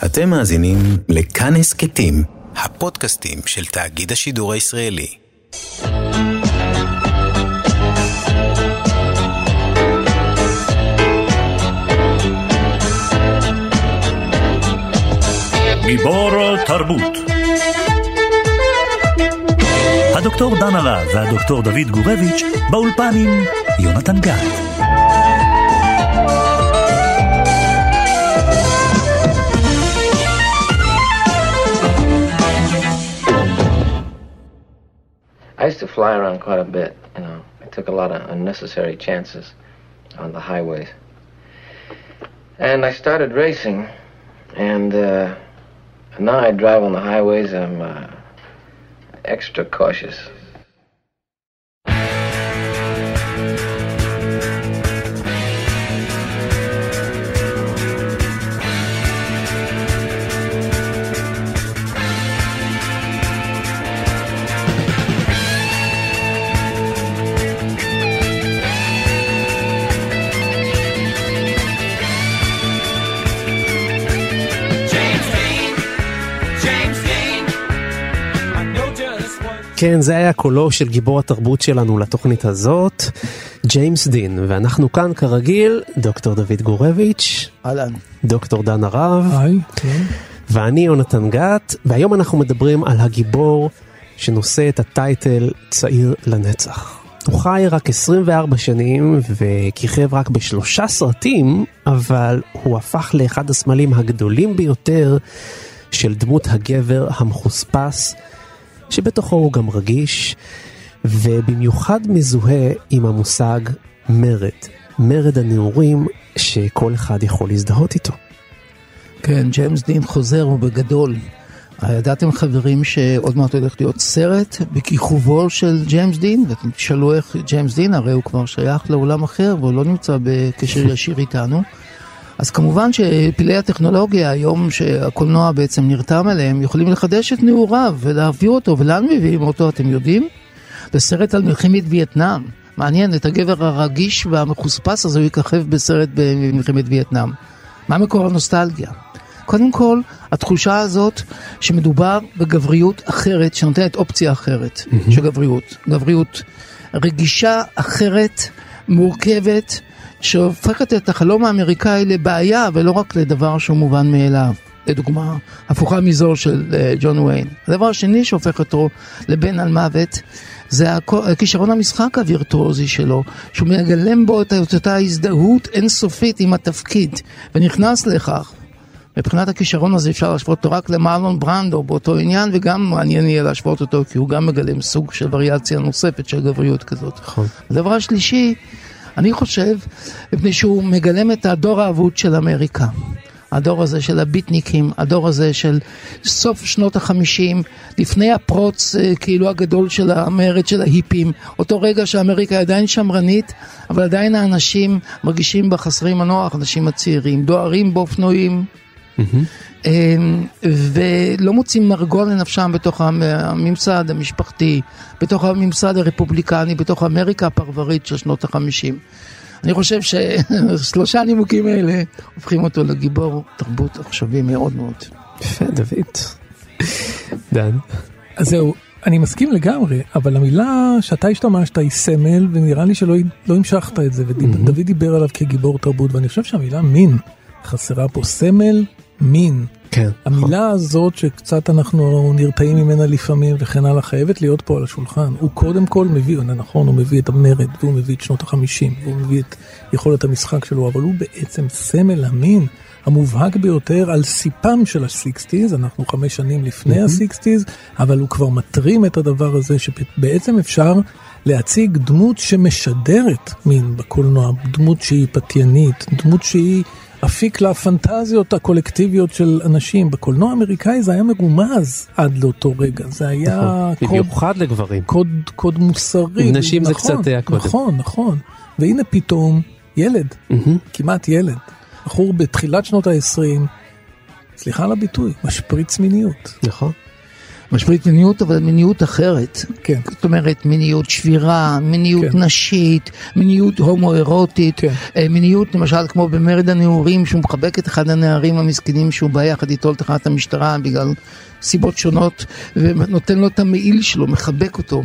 אתם מאזינים לכאן הסכתים, הפודקאסטים של תאגיד השידור הישראלי. גיבור תרבות הדוקטור דן הרב והדוקטור דוד גורביץ' באולפן עם יונתן גת. I used to fly around quite a bit, you know. I took a lot of unnecessary chances on the highways. And I started racing, and uh, now I drive on the highways. I'm uh, extra cautious. כן, זה היה קולו של גיבור התרבות שלנו לתוכנית הזאת, ג'יימס דין, ואנחנו כאן כרגיל, דוקטור דוד גורביץ', אהלן. דוקטור דן הרב, היי, כן. ואני יונתן גת, והיום אנחנו מדברים על הגיבור שנושא את הטייטל צעיר לנצח. הוא חי רק 24 שנים וכיכב רק בשלושה סרטים, אבל הוא הפך לאחד הסמלים הגדולים ביותר של דמות הגבר המחוספס. שבתוכו הוא גם רגיש, ובמיוחד מזוהה עם המושג מרד, מרד הנעורים שכל אחד יכול להזדהות איתו. כן, ג'יימס דין חוזר ובגדול. ידעתם חברים שעוד מעט הולך להיות סרט בכיכובו של ג'יימס דין, ואתם תשאלו איך ג'יימס דין, הרי הוא כבר שייך לעולם אחר והוא לא נמצא בקשר ישיר איתנו. אז כמובן שפלאי הטכנולוגיה היום שהקולנוע בעצם נרתם אליהם יכולים לחדש את נעוריו ולהעביר אותו ולאן מביאים אותו אתם יודעים? לסרט על מלחמת וייטנאם. מעניין את הגבר הרגיש והמחוספס הזה הוא יככב בסרט במלחמת וייטנאם. מה מקור הנוסטלגיה? קודם כל, התחושה הזאת שמדובר בגבריות אחרת שנותנת אופציה אחרת mm-hmm. של גבריות. גבריות רגישה אחרת, מורכבת, שהופכת את החלום האמריקאי לבעיה ולא רק לדבר שהוא מובן מאליו. לדוגמה, הפוכה מזו של uh, ג'ון ויין. הדבר השני שהופך אותו לבן על מוות זה כישרון המשחק הווירטואוזי שלו, שהוא מגלם בו את אותה הזדהות אינסופית עם התפקיד, ונכנס לכך. מבחינת הכישרון הזה אפשר להשוות אותו רק למרלון ברנדו באותו עניין, וגם מעניין יהיה להשוות אותו כי הוא גם מגלם סוג של וריאציה נוספת של גבריות כזאת. נכון. הדבר השלישי, אני חושב, מפני שהוא מגלם את הדור האבוד של אמריקה. הדור הזה של הביטניקים, הדור הזה של סוף שנות החמישים, לפני הפרוץ כאילו הגדול של המרד של ההיפים, אותו רגע שאמריקה עדיין שמרנית, אבל עדיין האנשים מרגישים בה חסרי מנוח, האנשים הצעירים, דוהרים באופנועים. Mm-hmm. ולא מוצאים מרגוע לנפשם בתוך הממסד המשפחתי, בתוך הממסד הרפובליקני, בתוך אמריקה הפרברית של שנות החמישים. אני חושב ששלושה הנימוקים האלה הופכים אותו לגיבור תרבות עכשווי מאוד מאוד. יפה, דוד. דן. אז זהו, אני מסכים לגמרי, אבל המילה שאתה השתמשת היא סמל, ונראה לי שלא לא המשכת את זה, ודוד דיבר עליו כגיבור תרבות, ואני חושב שהמילה מין חסרה פה סמל, מין. כן. המילה נכון. הזאת שקצת אנחנו נרתעים ממנה לפעמים וכן הלאה חייבת להיות פה על השולחן. הוא קודם כל מביא, נכון, הוא מביא את המרד והוא מביא את שנות החמישים והוא מביא את יכולת המשחק שלו, אבל הוא בעצם סמל המין המובהק ביותר על סיפם של ה sixties, אנחנו חמש שנים לפני mm-hmm. ה sixties, אבל הוא כבר מטרים את הדבר הזה שבעצם אפשר להציג דמות שמשדרת מין בקולנוע, דמות שהיא פתיינית, דמות שהיא... אפיק לפנטזיות הקולקטיביות של אנשים. בקולנוע האמריקאי זה היה מרומז עד לאותו רגע, זה היה נכון, קוד, במיוחד לגברים. קוד, קוד מוסרי. נשים נכון, זה קצת היה קודם. נכון, נכון. והנה פתאום ילד, mm-hmm. כמעט ילד, בחור בתחילת שנות ה-20, סליחה על הביטוי, משפריץ מיניות. נכון. משברית מיניות, אבל מיניות אחרת. כן. זאת אומרת, מיניות שבירה, מיניות כן. נשית, מיניות הומואירוטית, כן. אה, מיניות למשל כמו במרד הנעורים, שהוא מחבק את אחד הנערים המסכנים שהוא בא יחד איתו לתחנת המשטרה בגלל סיבות שונות, ונותן לו את המעיל שלו, מחבק אותו.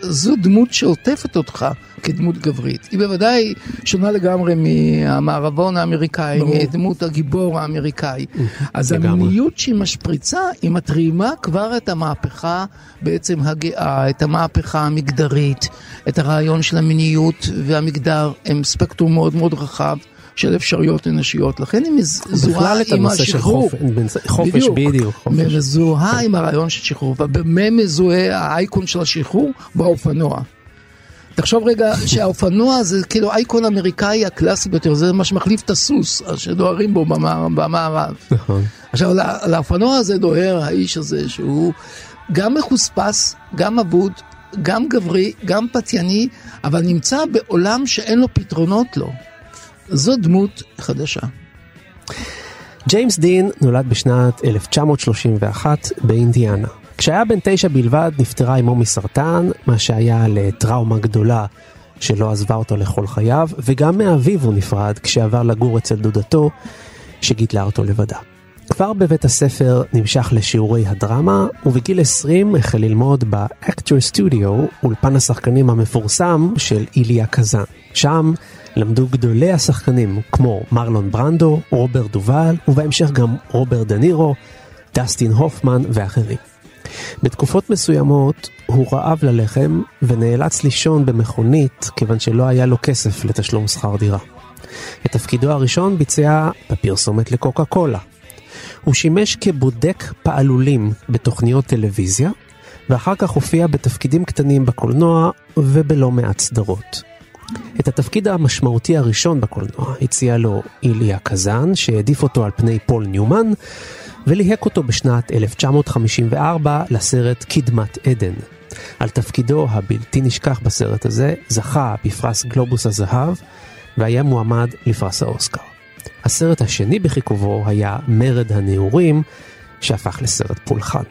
זו דמות שעוטפת אותך כדמות גברית. היא בוודאי שונה לגמרי מהמערבון האמריקאי. מדמות הגיבור האמריקאי. אז. המיניות שהיא משפריצה, היא מתרימה כבר את המהפכה בעצם הגאה, את המהפכה המגדרית, את הרעיון של המיניות והמגדר הם ספקטרום מאוד מאוד רחב. של אפשרויות אנושיות, לכן היא מזוהה עם השחרור. חופש, בדיוק. מזוהה עם הרעיון של שחרור, ובמה מזוהה האייקון של השחרור? באופנוע. תחשוב רגע שהאופנוע זה כאילו אייקון אמריקאי הקלאסי ביותר, זה מה שמחליף את הסוס שדוהרים בו במערב. נכון. עכשיו, לאופנוע הזה דוהר האיש הזה שהוא גם מחוספס, גם אבוד, גם גברי, גם פתייני, אבל נמצא בעולם שאין לו פתרונות לו. זו דמות חדשה. ג'יימס דין נולד בשנת 1931 באינדיאנה. כשהיה בן תשע בלבד נפטרה אמו מסרטן, מה שהיה לטראומה גדולה שלא עזבה אותו לכל חייו, וגם מאביו הוא נפרד כשעבר לגור אצל דודתו, שגידלה אותו לבדה. כבר בבית הספר נמשך לשיעורי הדרמה, ובגיל 20 החל ללמוד באקטור סטודיו, אולפן השחקנים המפורסם של איליה קזאן. שם למדו גדולי השחקנים כמו מרלון ברנדו, רוברט דובל, ובהמשך גם רוברט דנירו, דסטין הופמן ואחרים. בתקופות מסוימות הוא רעב ללחם ונאלץ לישון במכונית כיוון שלא היה לו כסף לתשלום שכר דירה. את תפקידו הראשון ביצע בפרסומת לקוקה קולה. הוא שימש כבודק פעלולים בתוכניות טלוויזיה, ואחר כך הופיע בתפקידים קטנים בקולנוע ובלא מעט סדרות. את התפקיד המשמעותי הראשון בקולנוע הציע לו איליה קזאן, שהעדיף אותו על פני פול ניומן, וליהק אותו בשנת 1954 לסרט קדמת עדן. על תפקידו הבלתי נשכח בסרט הזה זכה בפרס גלובוס הזהב והיה מועמד לפרס האוסקר. הסרט השני בכיכובו היה מרד הנעורים, שהפך לסרט פולחן.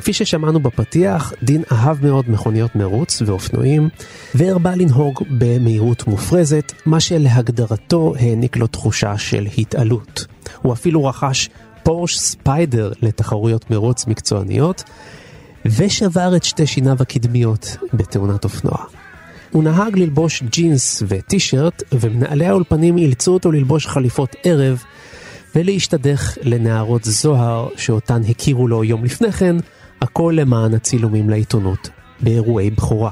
כפי ששמענו בפתיח, דין אהב מאוד מכוניות מרוץ ואופנועים, והרבה לנהוג במהירות מופרזת, מה שלהגדרתו העניק לו תחושה של התעלות. הוא אפילו רכש פורש ספיידר לתחרויות מרוץ מקצועניות, ושבר את שתי שיניו הקדמיות בתאונת אופנוע. הוא נהג ללבוש ג'ינס וטישרט, ומנהלי האולפנים אילצו אותו ללבוש חליפות ערב, ולהשתדך לנערות זוהר שאותן הכירו לו יום לפני כן, הכל למען הצילומים לעיתונות, באירועי בכורה.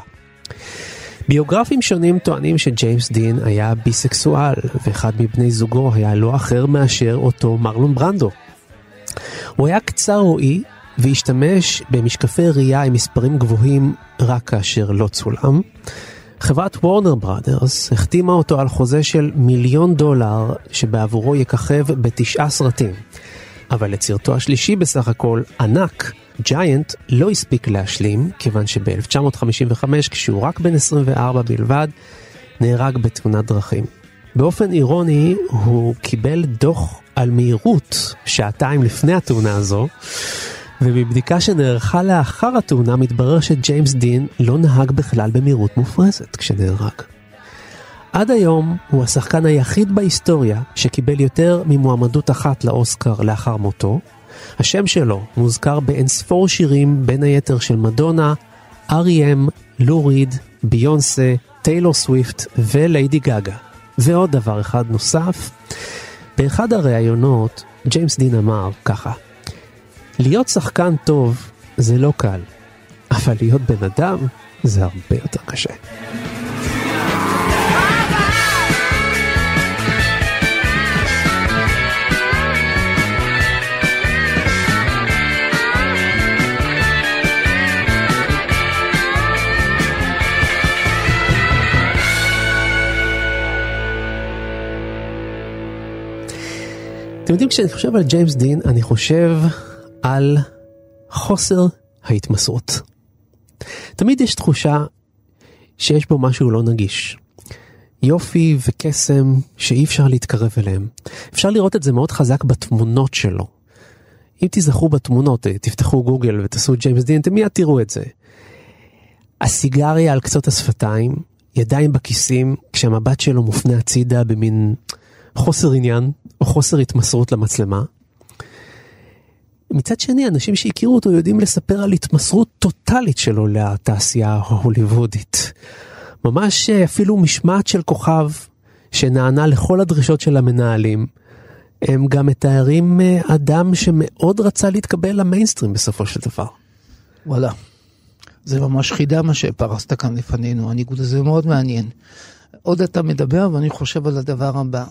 ביוגרפים שונים טוענים שג'יימס דין היה ביסקסואל, ואחד מבני זוגו היה לא אחר מאשר אותו מרלון ברנדו. הוא היה קצר רועי, והשתמש במשקפי ראייה עם מספרים גבוהים רק כאשר לא צולם. חברת וורנר בראדרס החתימה אותו על חוזה של מיליון דולר שבעבורו יככב בתשעה סרטים. אבל את סרטו השלישי בסך הכל, ענק, ג'יינט, לא הספיק להשלים, כיוון שב-1955, כשהוא רק בן 24 בלבד, נהרג בתאונת דרכים. באופן אירוני, הוא קיבל דוח על מהירות שעתיים לפני התאונה הזו, ומבדיקה שנערכה לאחר התאונה מתברר שג'יימס דין לא נהג בכלל במהירות מופרזת כשנהרג. עד היום הוא השחקן היחיד בהיסטוריה שקיבל יותר ממועמדות אחת לאוסקר לאחר מותו. השם שלו מוזכר באינספור שירים בין היתר של מדונה, R.E.M, לו ריד, ביונסה, טיילור סוויפט וליידי גאגה. ועוד דבר אחד נוסף, באחד הראיונות ג'יימס דין אמר ככה: להיות שחקן טוב זה לא קל, אבל להיות בן אדם זה הרבה יותר קשה. אתם יודעים, כשאני חושב על ג'יימס דין, אני חושב על חוסר ההתמסרות. תמיד יש תחושה שיש בו משהו לא נגיש. יופי וקסם שאי אפשר להתקרב אליהם. אפשר לראות את זה מאוד חזק בתמונות שלו. אם תיזכרו בתמונות, אה, תפתחו גוגל ותעשו ג'יימס דין, אתם מיד תראו את זה. הסיגריה על קצות השפתיים, ידיים בכיסים, כשהמבט שלו מופנה הצידה במין חוסר עניין או חוסר התמסרות למצלמה. מצד שני, אנשים שהכירו אותו יודעים לספר על התמסרות טוטאלית שלו לתעשייה ההוליוודית. ממש אה, אפילו משמעת של כוכב שנענה לכל הדרישות של המנהלים. הם גם מתארים אה, אדם שמאוד רצה להתקבל למיינסטרים בסופו של דבר. וואלה. זה ממש חידה מה שפרסת כאן לפנינו, הניגוד הזה מאוד מעניין. עוד אתה מדבר ואני חושב על הדבר הבא,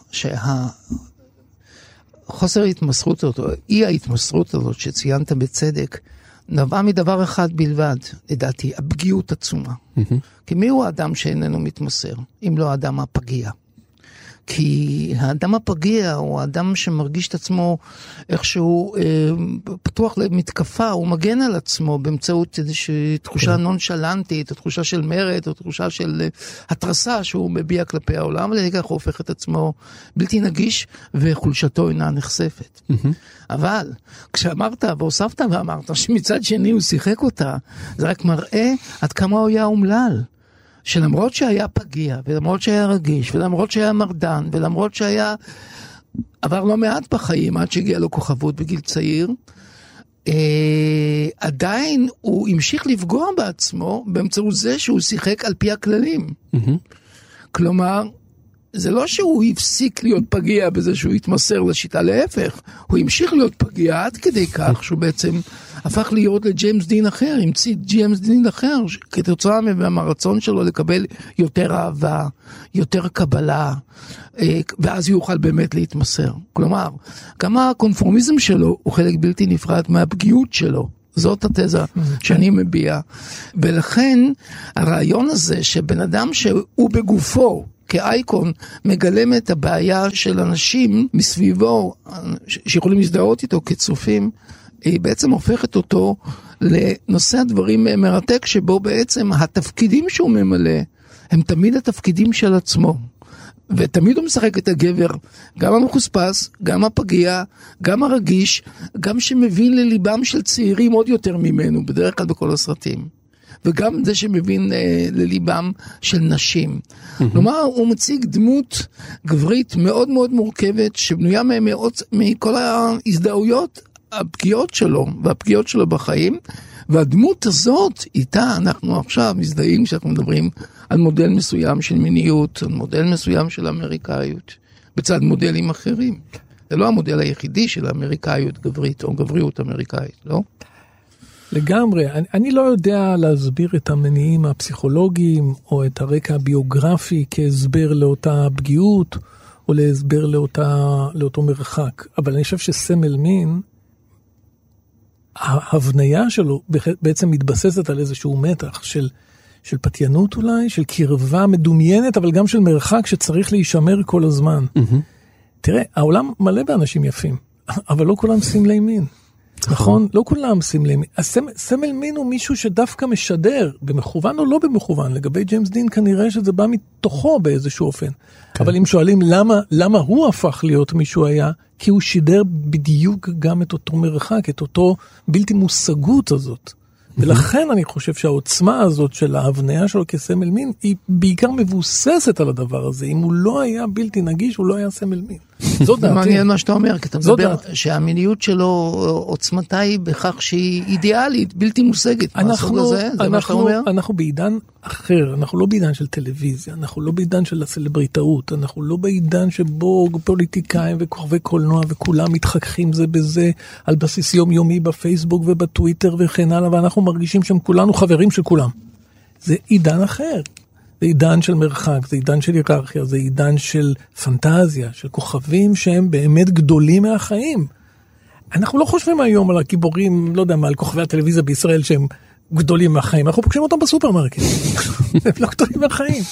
שהחוסר ההתמסרות הזאת, או אי ההתמסרות הזאת שציינת בצדק, נבעה מדבר אחד בלבד, לדעתי, הפגיעות עצומה. Mm-hmm. כי מי הוא האדם שאיננו מתמסר, אם לא האדם הפגיע? כי האדם הפגיע הוא האדם שמרגיש את עצמו איכשהו אה, פתוח למתקפה, הוא מגן על עצמו באמצעות איזושהי תחושה כן. נונשלנטית, או תחושה של מרד, או תחושה של אה, התרסה שהוא מביע כלפי העולם, ולכך הוא הופך את עצמו בלתי נגיש, וחולשתו אינה נחשפת. Mm-hmm. אבל כשאמרת והוספת ואמרת שמצד שני הוא שיחק אותה, זה רק מראה עד כמה הוא היה אומלל. שלמרות שהיה פגיע, ולמרות שהיה רגיש, ולמרות שהיה מרדן, ולמרות שהיה... עבר לא מעט בחיים עד שהגיע לו כוכבות בגיל צעיר, אה, עדיין הוא המשיך לפגוע בעצמו באמצעות זה שהוא שיחק על פי הכללים. Mm-hmm. כלומר, זה לא שהוא הפסיק להיות פגיע בזה שהוא התמסר לשיטה, להפך, הוא המשיך להיות פגיע עד כדי כך שהוא בעצם הפך להיות לג'יימס דין אחר, המציא ג'יימס דין אחר, כתוצאה מהרצון שלו לקבל יותר אהבה, יותר קבלה, אה, ואז יוכל באמת להתמסר. כלומר, גם הקונפורמיזם שלו הוא חלק בלתי נפרד מהפגיעות שלו. זאת התזה שאני מביע. ולכן הרעיון הזה שבן אדם שהוא בגופו כאייקון מגלם את הבעיה של אנשים מסביבו שיכולים להזדהות איתו כצופים, היא בעצם הופכת אותו לנושא הדברים מרתק שבו בעצם התפקידים שהוא ממלא הם תמיד התפקידים של עצמו. ותמיד הוא משחק את הגבר, גם המחוספס, גם הפגיע, גם הרגיש, גם שמבין לליבם של צעירים עוד יותר ממנו, בדרך כלל בכל הסרטים. וגם זה שמבין אה, לליבם של נשים. Mm-hmm. כלומר, הוא מציג דמות גברית מאוד מאוד מורכבת, שבנויה ממאות, מכל ההזדהויות הפגיעות שלו והפגיעות שלו בחיים, והדמות הזאת, איתה אנחנו עכשיו מזדהים כשאנחנו מדברים על מודל מסוים של מיניות, על מודל מסוים של אמריקאיות, בצד מודלים אחרים. זה לא המודל היחידי של אמריקאיות גברית או גבריות אמריקאית, לא? לגמרי. אני, אני לא יודע להסביר את המניעים הפסיכולוגיים או את הרקע הביוגרפי כהסבר לאותה פגיעות או להסבר לאותה, לאותו מרחק, אבל אני חושב שסמל מין, ההבניה שלו בעצם מתבססת על איזשהו מתח של, של פתיינות אולי, של קרבה מדומיינת, אבל גם של מרחק שצריך להישמר כל הזמן. Mm-hmm. תראה, העולם מלא באנשים יפים, אבל לא כולם סמלי מין. נכון? לא כולם סמלי מין. הסמל מין הוא מישהו שדווקא משדר, במכוון או לא במכוון, לגבי ג'יימס דין כנראה שזה בא מתוכו באיזשהו אופן. כן. אבל אם שואלים למה, למה הוא הפך להיות מי שהוא היה, כי הוא שידר בדיוק גם את אותו מרחק, את אותו בלתי מושגות הזאת. ולכן אני חושב שהעוצמה הזאת של ההבניה שלו כסמל מין היא בעיקר מבוססת על הדבר הזה. אם הוא לא היה בלתי נגיש, הוא לא היה סמל מין. זאת דעתי. מעניין מה שאתה אומר, כי אתה מדבר שהמיניות שלו, עוצמתה היא בכך שהיא אידיאלית, בלתי מושגת. אנחנו, הזה, זה אומר? אנחנו בעידן אחר, אנחנו לא בעידן של טלוויזיה, אנחנו לא בעידן של הסלבריטאות, אנחנו לא בעידן שבו פוליטיקאים וכוכבי קולנוע וכולם מתחככים זה בזה על בסיס יומיומי בפייסבוק ובטוויטר וכן הלאה, ואנחנו מרגישים שהם כולנו חברים של כולם. זה עידן אחר. זה עידן של מרחק, זה עידן של היררכיה, זה עידן של פנטזיה, של כוכבים שהם באמת גדולים מהחיים. אנחנו לא חושבים היום על הגיבורים, לא יודע מה, על כוכבי הטלוויזיה בישראל שהם גדולים מהחיים, אנחנו פוגשים אותם בסופרמרקט. הם לא גדולים מהחיים.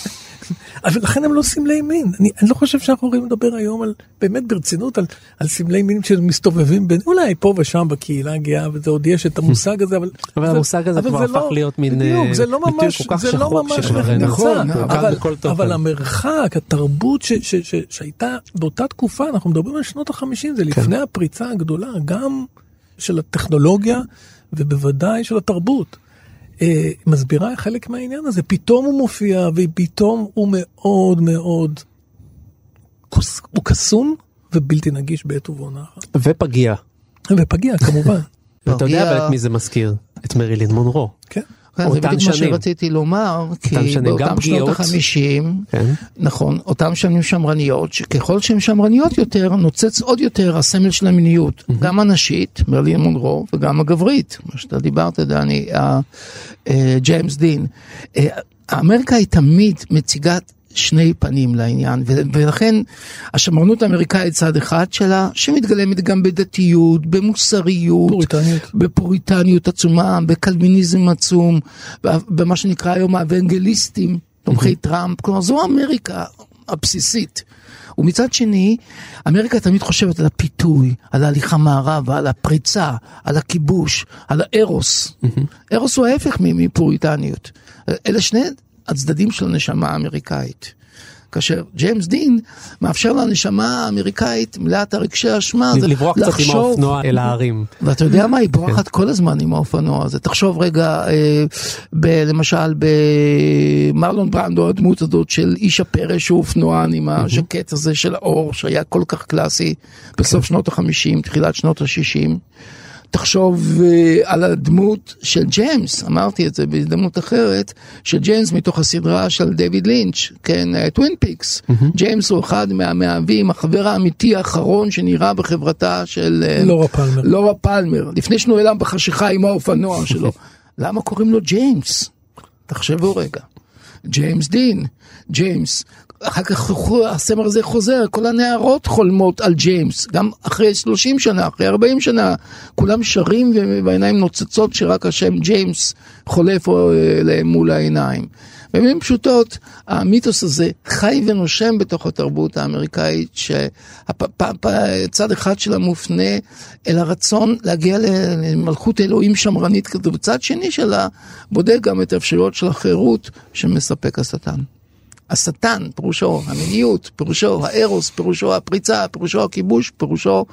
אבל לכן הם לא סמלי מין. אני, אני לא חושב שאנחנו יכולים לדבר היום על, באמת ברצינות, על, על סמלי מין שמסתובבים בין, אולי פה ושם בקהילה הגאה, וזה עוד יש את המושג הזה, אבל... אבל זה, המושג הזה כבר הפך לא, להיות מין... בדיוק, זה לא ממש, זה לא ממש נכון, אבל, אבל המרחק, התרבות ש, ש, ש, שהייתה באותה תקופה, אנחנו מדברים על שנות החמישים, זה כן. לפני הפריצה הגדולה, גם... של הטכנולוגיה ובוודאי של התרבות. אה, מסבירה חלק מהעניין הזה, פתאום הוא מופיע ופתאום הוא מאוד מאוד, כוס- הוא קסום ובלתי נגיש בעת ובעונה אחת. ופגיע. ופגיע כמובן, ואתה יודע. אבל את מי זה מזכיר? את מרילין מונרו. כן. כן, זה אותן בדיוק מה שנים. שרציתי לומר, כי שנים, באותם שנות. החמישים, כן. נכון, אותם שנים שמרניות, שככל שהן שמרניות יותר, נוצץ עוד יותר הסמל של המיניות, גם הנשית, מרלין מונרו, וגם הגברית, מה שאתה דיברת, דני, אה, ג'יימס דין. אה, אמריקה היא תמיד מציגה שני פנים לעניין, ולכן השמרנות האמריקאית צד אחד שלה, שמתגלמת גם בדתיות, במוסריות, פוריטניות. בפוריטניות עצומה, בקלמיניזם עצום, במה שנקרא היום האוונגליסטים, תומכי טראמפ, כלומר זו אמריקה הבסיסית. ומצד שני, אמריקה תמיד חושבת על הפיתוי, על ההליכה מערבה, על הפריצה, על הכיבוש, על הארוס. ארוס הוא ההפך מפוריטניות. אלה שני הצדדים של הנשמה האמריקאית. כאשר ג'יימס דין מאפשר לנשמה האמריקאית מלאת הרגשי אשמה, זה לברוח קצת עם לחשוב האופנוע אל ההרים. ואתה יודע מה, היא בורחת כל הזמן עם האופנוע הזה. תחשוב רגע, אה, ב, למשל במרלון ברנדו, הדמות הזאת של איש הפרא שהוא אופנוען עם הז'קט הזה של העור, שהיה כל כך קלאסי בסוף שנות החמישים, תחילת שנות השישים. תחשוב אה, על הדמות של ג'יימס, אמרתי את זה בהזדמנות אחרת, של ג'יימס מתוך הסדרה של דיוויד לינץ', כן, טווין פיקס. ג'יימס הוא אחד מהמאהבים, החבר האמיתי האחרון שנראה בחברתה של... אה, לורה פלמר. לורה פלמר, לפני שהוא נעלם בחשיכה עם האופנוע שלו. למה קוראים לו ג'יימס? תחשבו רגע. ג'יימס דין, ג'יימס. אחר כך הסמל הזה חוזר, כל הנערות חולמות על ג'יימס, גם אחרי 30 שנה, אחרי 40 שנה, כולם שרים ובעיניים נוצצות שרק השם ג'יימס חולף אה, להם מול העיניים. במילים פשוטות, המיתוס הזה חי ונושם בתוך התרבות האמריקאית, שצד אחד שלה מופנה אל הרצון להגיע למלכות אלוהים שמרנית כזו, וצד שני שלה בודק גם את האפשרויות של החירות שמספק השטן. השטן, פירושו המיניות, פירושו הארוס, פירושו הפריצה, פירושו הכיבוש, פירושו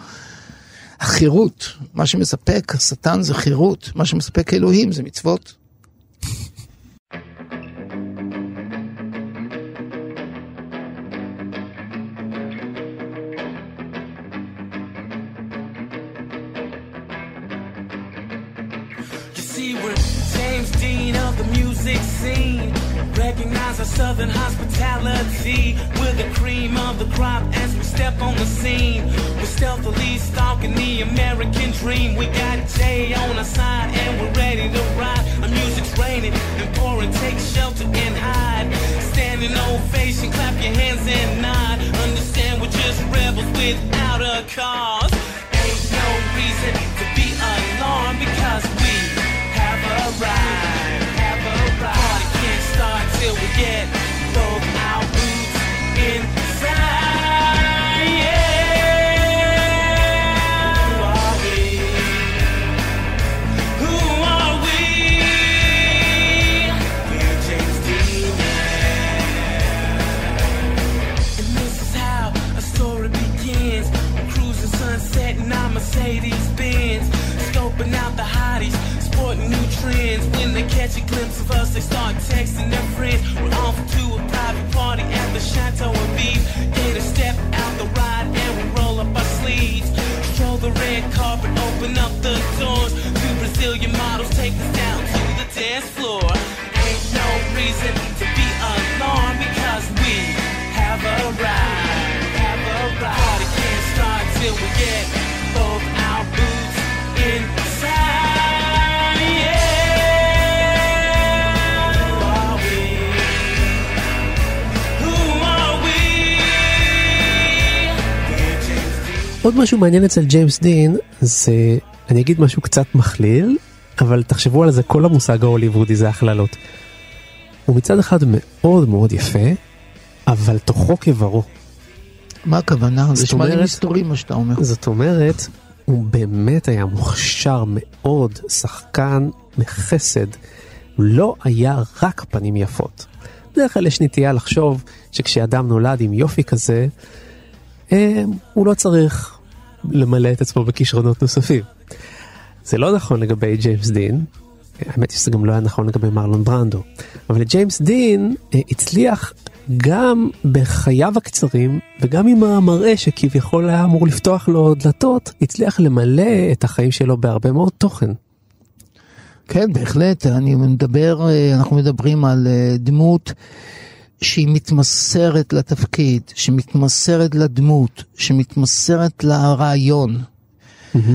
החירות. מה שמספק השטן זה חירות, מה שמספק אלוהים זה מצוות. Dean of the music scene. Recognize our southern hospitality. We're the cream of the crop as we step on the scene. We're stealthily stalking the American dream. We got Jay on our side and we're ready to ride. Our music's raining and pouring. Take shelter and hide. Standing ovation, clap your hands and nod. Understand we're just rebels without a cause. Ain't no reason to be alarmed because we have arrived. Get both our boots inside. Yeah. Who are we? Who are we? We're James Dean. And this is how a story begins. I'm cruising sunset in our Mercedes Benz. Scoping out the hotties, sporting new trends. Catch a glimpse of us, they start texting their friends. We're off to a private party at the Chateau and Beef. Get a step out the ride and we roll up our sleeves. Stroll the red carpet, open up the doors. Two Brazilian models take us down to the dance floor. Ain't no reason to be alarmed because we have arrived. Have arrived. Party can't start till we get עוד משהו מעניין אצל ג'יימס דין זה, אני אגיד משהו קצת מכליל, אבל תחשבו על זה, כל המושג ההוליוודי זה הכללות. הוא מצד אחד מאוד מאוד יפה, אבל תוכו כברו. מה הכוונה? זה זאת שמע לי מסתורי מה שאתה אומר. זאת אומרת, הוא באמת היה מוכשר מאוד, שחקן מחסד. לא היה רק פנים יפות. בדרך כלל יש נטייה לחשוב שכשאדם נולד עם יופי כזה, הוא לא צריך למלא את עצמו בכישרונות נוספים. זה לא נכון לגבי ג'יימס דין, האמת היא שזה גם לא היה נכון לגבי מרלון ברנדו, אבל ג'יימס דין אה, הצליח גם בחייו הקצרים וגם עם המראה שכביכול היה אמור לפתוח לו דלתות, הצליח למלא את החיים שלו בהרבה מאוד תוכן. כן, בהחלט, אני מדבר, אה, אנחנו מדברים על אה, דמות שהיא מתמסרת לתפקיד, שמתמסרת לדמות, שמתמסרת לרעיון.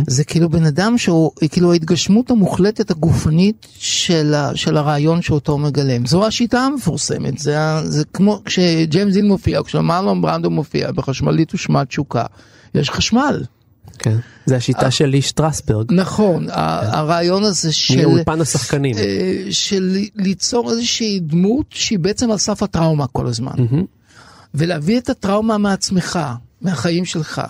זה כאילו בן אדם שהוא כאילו ההתגשמות המוחלטת הגופנית של, ה, של הרעיון שאותו הוא מגלם. זו השיטה המפורסמת, זה, זה כמו כשג'יימס דין מופיע, כשמרלון ברנדו מופיע בחשמלית ושמע תשוקה, יש חשמל. כן. זה השיטה של לי שטרסברג, נכון, ה- הרעיון הזה של... מאולפן השחקנים. אה, של ליצור איזושהי דמות שהיא בעצם על סף הטראומה כל הזמן. ולהביא את הטראומה מעצמך, מהחיים שלך.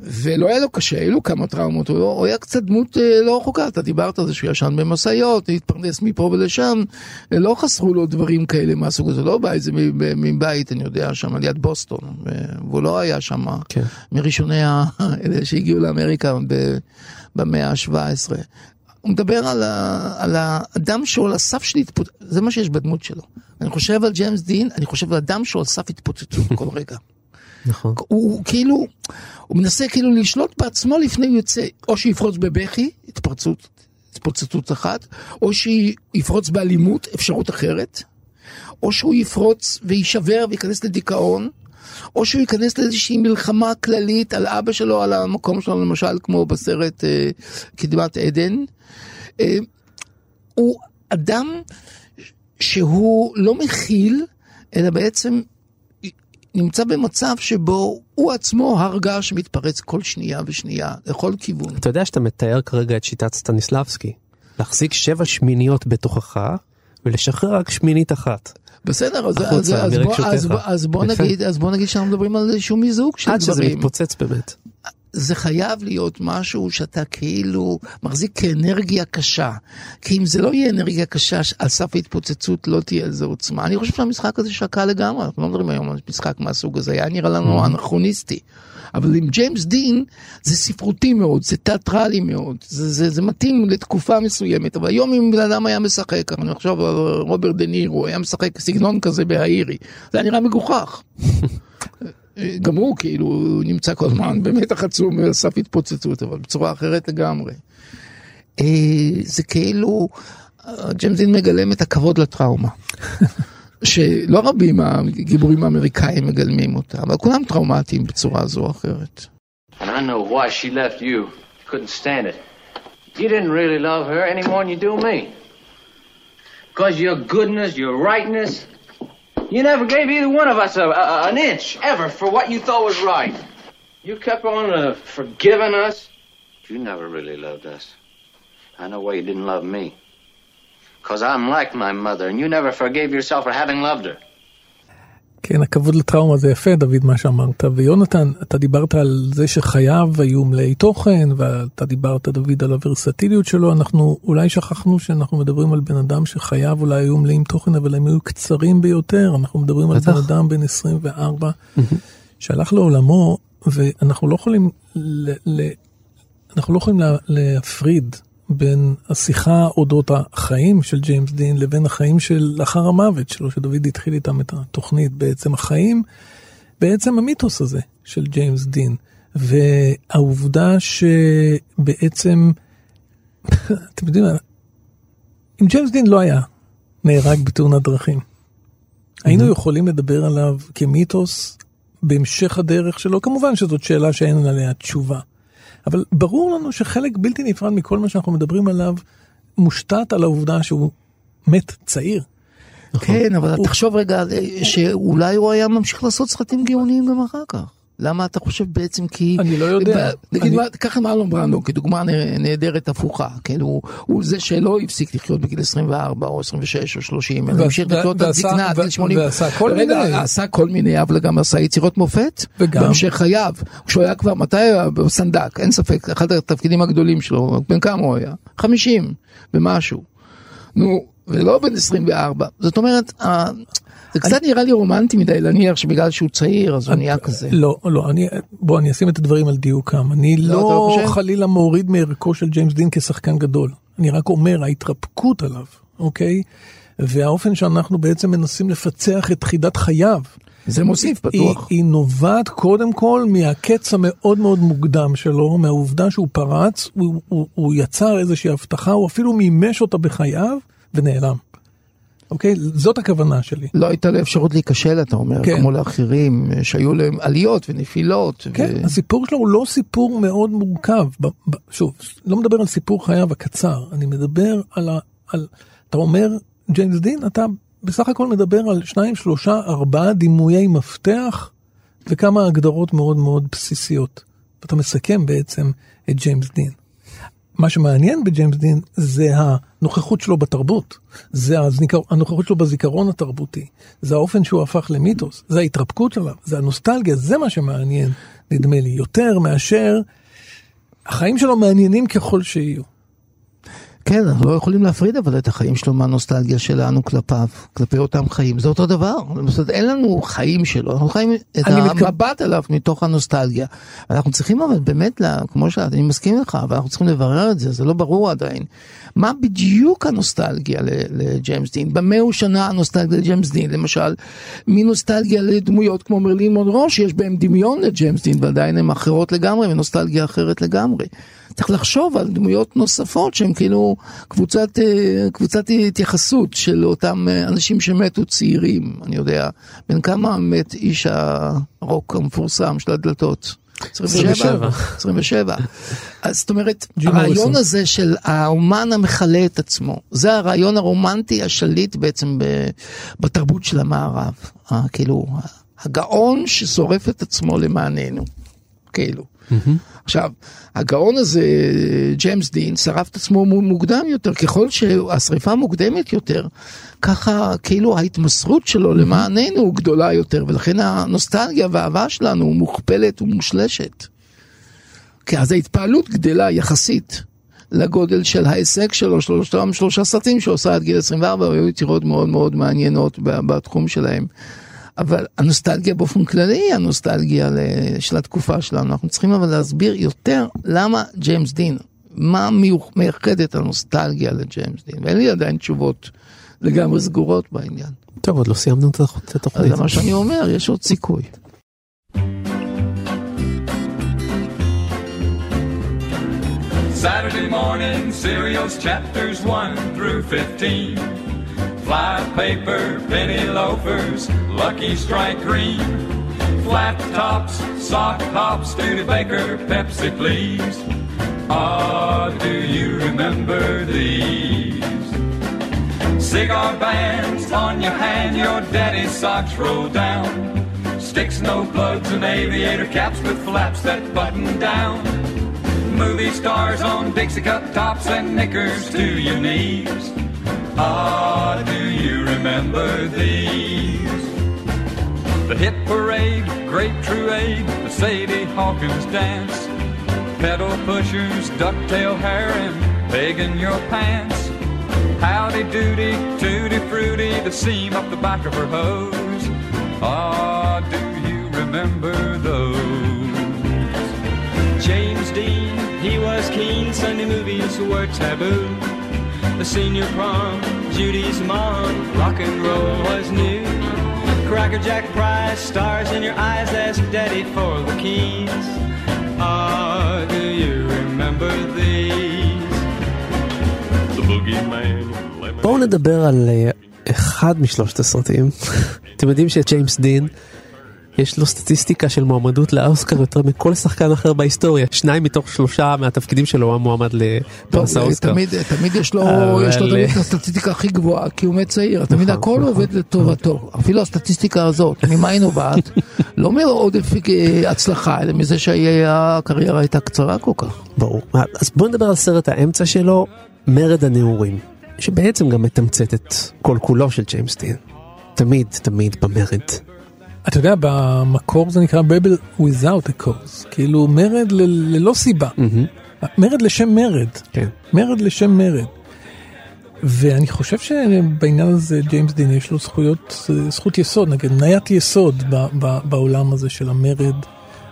ולא היה לו קשה, היו לו כמה טראומות, הוא, הוא היה קצת דמות אה, לא רחוקה, אתה דיברת על זה שהוא ישן במשאיות, התפרנס מפה ולשם, אה, לא חסרו לו דברים כאלה מהסוג הזה, לא בא איזה מבית, אני יודע, שם על יד בוסטון, ו- והוא לא היה שם כן. מראשוני ה- אלה שהגיעו לאמריקה ב- במאה ה-17. הוא מדבר על, ה, על האדם שהוא על הסף של התפוצצות, זה מה שיש בדמות שלו. אני חושב על ג'יימס דין, אני חושב על אדם שהוא על סף התפוצצות כל רגע. נכון. הוא, הוא כאילו, הוא מנסה כאילו לשלוט בעצמו לפני הוא יוצא, או שיפרוץ בבכי, התפרצות, התפוצצות אחת, או שיפרוץ באלימות, אפשרות אחרת, או שהוא יפרוץ ויישבר וייכנס לדיכאון, או שהוא ייכנס לאיזושהי מלחמה כללית על אבא שלו, על המקום שלו, למשל, כמו בסרט אה, קדמת עדן. אה, הוא אדם שהוא לא מכיל, אלא בעצם נמצא במצב שבו הוא עצמו הר געש שמתפרץ כל שנייה ושנייה, לכל כיוון. אתה יודע שאתה מתאר כרגע את שיטת סטניסלבסקי, להחזיק שבע שמיניות בתוכך ולשחרר רק שמינית אחת. בסדר, אז, החוצה, אז, אז, בוא. אז, בוא, אז, בוא. נגיד, אז בוא נגיד שאנחנו מדברים על איזשהו מיזוג של עד שזה דברים. מתפוצץ באמת. זה חייב להיות משהו שאתה כאילו מחזיק כאנרגיה קשה. כי אם זה לא יהיה אנרגיה קשה על סף ההתפוצצות לא תהיה לזה עוצמה. אני חושב שהמשחק הזה שקע לגמרי, אנחנו לא מדברים היום על משחק מהסוג הזה, היה נראה לנו אנכרוניסטי. אבל עם ג'יימס דין זה ספרותי מאוד, זה תיאטרלי מאוד, זה, זה, זה מתאים לתקופה מסוימת, אבל היום אם בן אדם היה משחק, אני חושב על רוברט דה נירו, היה משחק סגנון כזה בהאירי, זה היה נראה מגוחך. גם הוא כאילו נמצא כל הזמן במתח עצום על סף התפוצצות, אבל בצורה אחרת לגמרי. אה, זה כאילו, דין מגלם את הכבוד לטראומה. שלא רבים הגיבורים האמריקאים מגלמים אותה, אבל כולם טראומטיים בצורה זו או אחרת. Because your goodness, your rightness, you never gave either one of us a, a, an inch ever for what you thought was right. You kept on uh, forgiving us. You never really loved us. I know why you didn't love me. Because I'm like my mother, and you never forgave yourself for having loved her. כן, הכבוד לטראומה זה יפה, דוד, מה שאמרת. ויונתן, אתה דיברת על זה שחייו היו מלאי תוכן, ואתה דיברת, דוד, על הוורסטיליות שלו. אנחנו אולי שכחנו שאנחנו מדברים על בן אדם שחייו אולי היו מלאים תוכן, אבל הם היו קצרים ביותר. אנחנו מדברים על. בן אדם בן 24, שהלך לעולמו, ואנחנו לא יכולים, ל, ל, אנחנו לא יכולים לה, להפריד בין השיחה אודות החיים של ג'יימס דין לבין החיים של לאחר המוות שלו, שדוד התחיל איתם את התוכנית. בעצם החיים, בעצם המיתוס הזה של ג'יימס דין. והעובדה שבעצם, אתם יודעים, אם ג'יימס דין לא היה נהרג בתאונת דרכים, היינו יכולים לדבר עליו כמיתוס בהמשך הדרך שלו, כמובן שזאת שאלה שאין עליה תשובה. אבל ברור לנו שחלק בלתי נפרד מכל מה שאנחנו מדברים עליו מושתת על העובדה שהוא מת צעיר. כן, אבל תחשוב רגע על- שאולי הוא היה ממשיך לעשות סרטים גאוניים גם אחר כך. למה אתה חושב בעצם כי... אני לא יודע. נגיד, אני- מה- קח את מרלון ברנדו כדוגמה נה- נהדרת הפוכה, כן, הוא, הוא זה שלא הפסיק לחיות בגיל 24 או 26 או 30, אלא המשיך לחיות עד זקנה, עד גיל ו- 80. ועשה כל מיני. עשה כל מיני, אבל גם עשה יצירות מופת. וגם- בהמשך חייו, כשהוא היה כבר, מתי היה? בסנדק, אין ספק, אחד התפקידים הגדולים שלו, בן כמה הוא היה? 50 ומשהו. נו, ולא בן 24. זאת אומרת, זה קצת נראה לי רומנטי מדי להניח שבגלל שהוא צעיר אז הוא נהיה כזה. לא, לא, אני, בוא, אני אשים את הדברים על דיוקם. אני לא, לא, לא? חלילה מוריד מערכו של ג'יימס דין כשחקן גדול. אני רק אומר, ההתרפקות עליו, אוקיי? והאופן שאנחנו בעצם מנסים לפצח את חידת חייו. זה מוסיף היא, בטוח. היא נובעת קודם כל מהקץ המאוד מאוד מוקדם שלו, מהעובדה שהוא פרץ, הוא, הוא, הוא יצר איזושהי הבטחה, הוא אפילו מימש אותה בחייו ונעלם. אוקיי? זאת הכוונה שלי. לא הייתה לו אפשרות להיכשל אתה אומר, כן. כמו לאחרים שהיו להם עליות ונפילות. כן, ו... הסיפור שלו הוא לא סיפור מאוד מורכב. שוב, לא מדבר על סיפור חייו הקצר, אני מדבר על ה... על, אתה אומר, ג'יימס דין, אתה בסך הכל מדבר על שניים, שלושה, ארבעה דימויי מפתח וכמה הגדרות מאוד מאוד בסיסיות. ואתה מסכם בעצם את ג'יימס דין. מה שמעניין בג'יימס דין זה הנוכחות שלו בתרבות, זה הזיכר... הנוכחות שלו בזיכרון התרבותי, זה האופן שהוא הפך למיתוס, זה ההתרפקות שלו, זה הנוסטלגיה, זה מה שמעניין, נדמה לי, יותר מאשר החיים שלו מעניינים ככל שיהיו. כן, אנחנו לא יכולים להפריד אבל את החיים שלו מהנוסטלגיה שלנו כלפיו, כלפי אותם חיים. זה אותו דבר, זאת אומרת, אין לנו חיים שלו, אנחנו חיים את המבט עליו מתוך הנוסטלגיה. אנחנו צריכים אבל באמת, לה, כמו שאת, אני מסכים איתך, אבל אנחנו צריכים לברר את זה, זה לא ברור עדיין. מה בדיוק הנוסטלגיה לג'יימס דין? במה היא שונה הנוסטלגיה לג'יימס דין? למשל, מנוסטלגיה לדמויות כמו מרילין מונרו, שיש בהם דמיון לג'יימס דין, ועדיין הן אחרות לגמרי, ונוסטלגיה אחרת לגמרי. צריך לחשוב על דמויות נוספות שהן כאילו קבוצת, אה, קבוצת התייחסות של אותם אה, אנשים שמתו צעירים, אני יודע, בן כמה מת איש הרוק המפורסם של הדלתות? 27. 27. אז זאת אומרת, הרעיון. הזה של האומן המכלה את עצמו, זה הרעיון הרומנטי השליט בעצם בתרבות של המערב. אה, כאילו, הגאון ששורף את עצמו למעננו, כאילו. עכשיו, הגאון הזה, ג'יימס דין, שרף את עצמו מוקדם יותר, ככל שהשריפה מוקדמת יותר, ככה כאילו ההתמסרות שלו למעננו גדולה יותר, ולכן הנוסטלגיה והאהבה שלנו מוכפלת ומושלשת. כי אז ההתפעלות גדלה יחסית לגודל של ההישג שלו, שלושתם שלושה סרטים שהוא עשה עד גיל 24, והיו יצירות מאוד מאוד מעניינות בתחום שלהם. אבל הנוסטלגיה באופן כללי היא הנוסטלגיה של התקופה שלנו. אנחנו צריכים אבל להסביר יותר למה ג'יימס דין, מה מייחד את הנוסטלגיה לג'יימס דין, ואין לי עדיין תשובות לגמרי סגורות בעניין. טוב, עוד לא סיימנו את התוכנית. זה מה שאני אומר, יש עוד סיכוי. Saturday morning cereals chapters 1 through 15. Fly paper, penny loafers, lucky strike green. Flat tops, sock hops, Studebaker, Pepsi please. Ah, do you remember these? Cigar bands on your hand, your daddy's socks roll down. Sticks, no plugs, and aviator caps with flaps that button down. Movie stars on Dixie cup tops and knickers to your knees. Ah, do you remember these? The hit parade, Great Truade, the Sadie Hawkins dance. Pedal pushers, ducktail and pegging your pants. Howdy doody, tutti fruity, the seam up the back of her hose. Ah, do you remember those? James Dean, he was keen, Sunday movies were taboo. The senior prom, Judy's mom, rock and roll was new. Cracker Jack Price, stars in your eyes, ask daddy for the keys. Ah, do you remember these? The boogeyman. בואו נדבר על אה, אחד משלושת הסרטים. אתם יודעים שג'יימס דין, יש לו סטטיסטיקה של מועמדות לאוסקר יותר מכל שחקן אחר בהיסטוריה. שניים מתוך שלושה מהתפקידים שלו הוא המועמד לפרס טוב, האוסקר. תמיד, תמיד יש לו, אבל- יש לו תמיד את הסטטיסטיקה הכי גבוהה, כי הוא מת צעיר, תמיד נכון, הכל נכון. עובד לטובתו, אפילו הסטטיסטיקה הזאת, ממה היא נובעת? לא מעודף אה, הצלחה, אלא מזה שהקריירה הייתה קצרה כל כך. ברור. אז בואו נדבר על סרט האמצע שלו, מרד הנעורים, שבעצם גם מתמצת את כל כולו של ג'יימס דין. תמיד, תמיד במרד. אתה יודע, במקור זה נקרא Rebel without a cause, כאילו מרד ל- ללא סיבה, מרד לשם מרד, כן. מרד לשם מרד. ואני חושב שבעניין הזה ג'יימס דין יש לו זכויות, זכות יסוד, נגיד מניית יסוד ב, ב, בעולם הזה של המרד,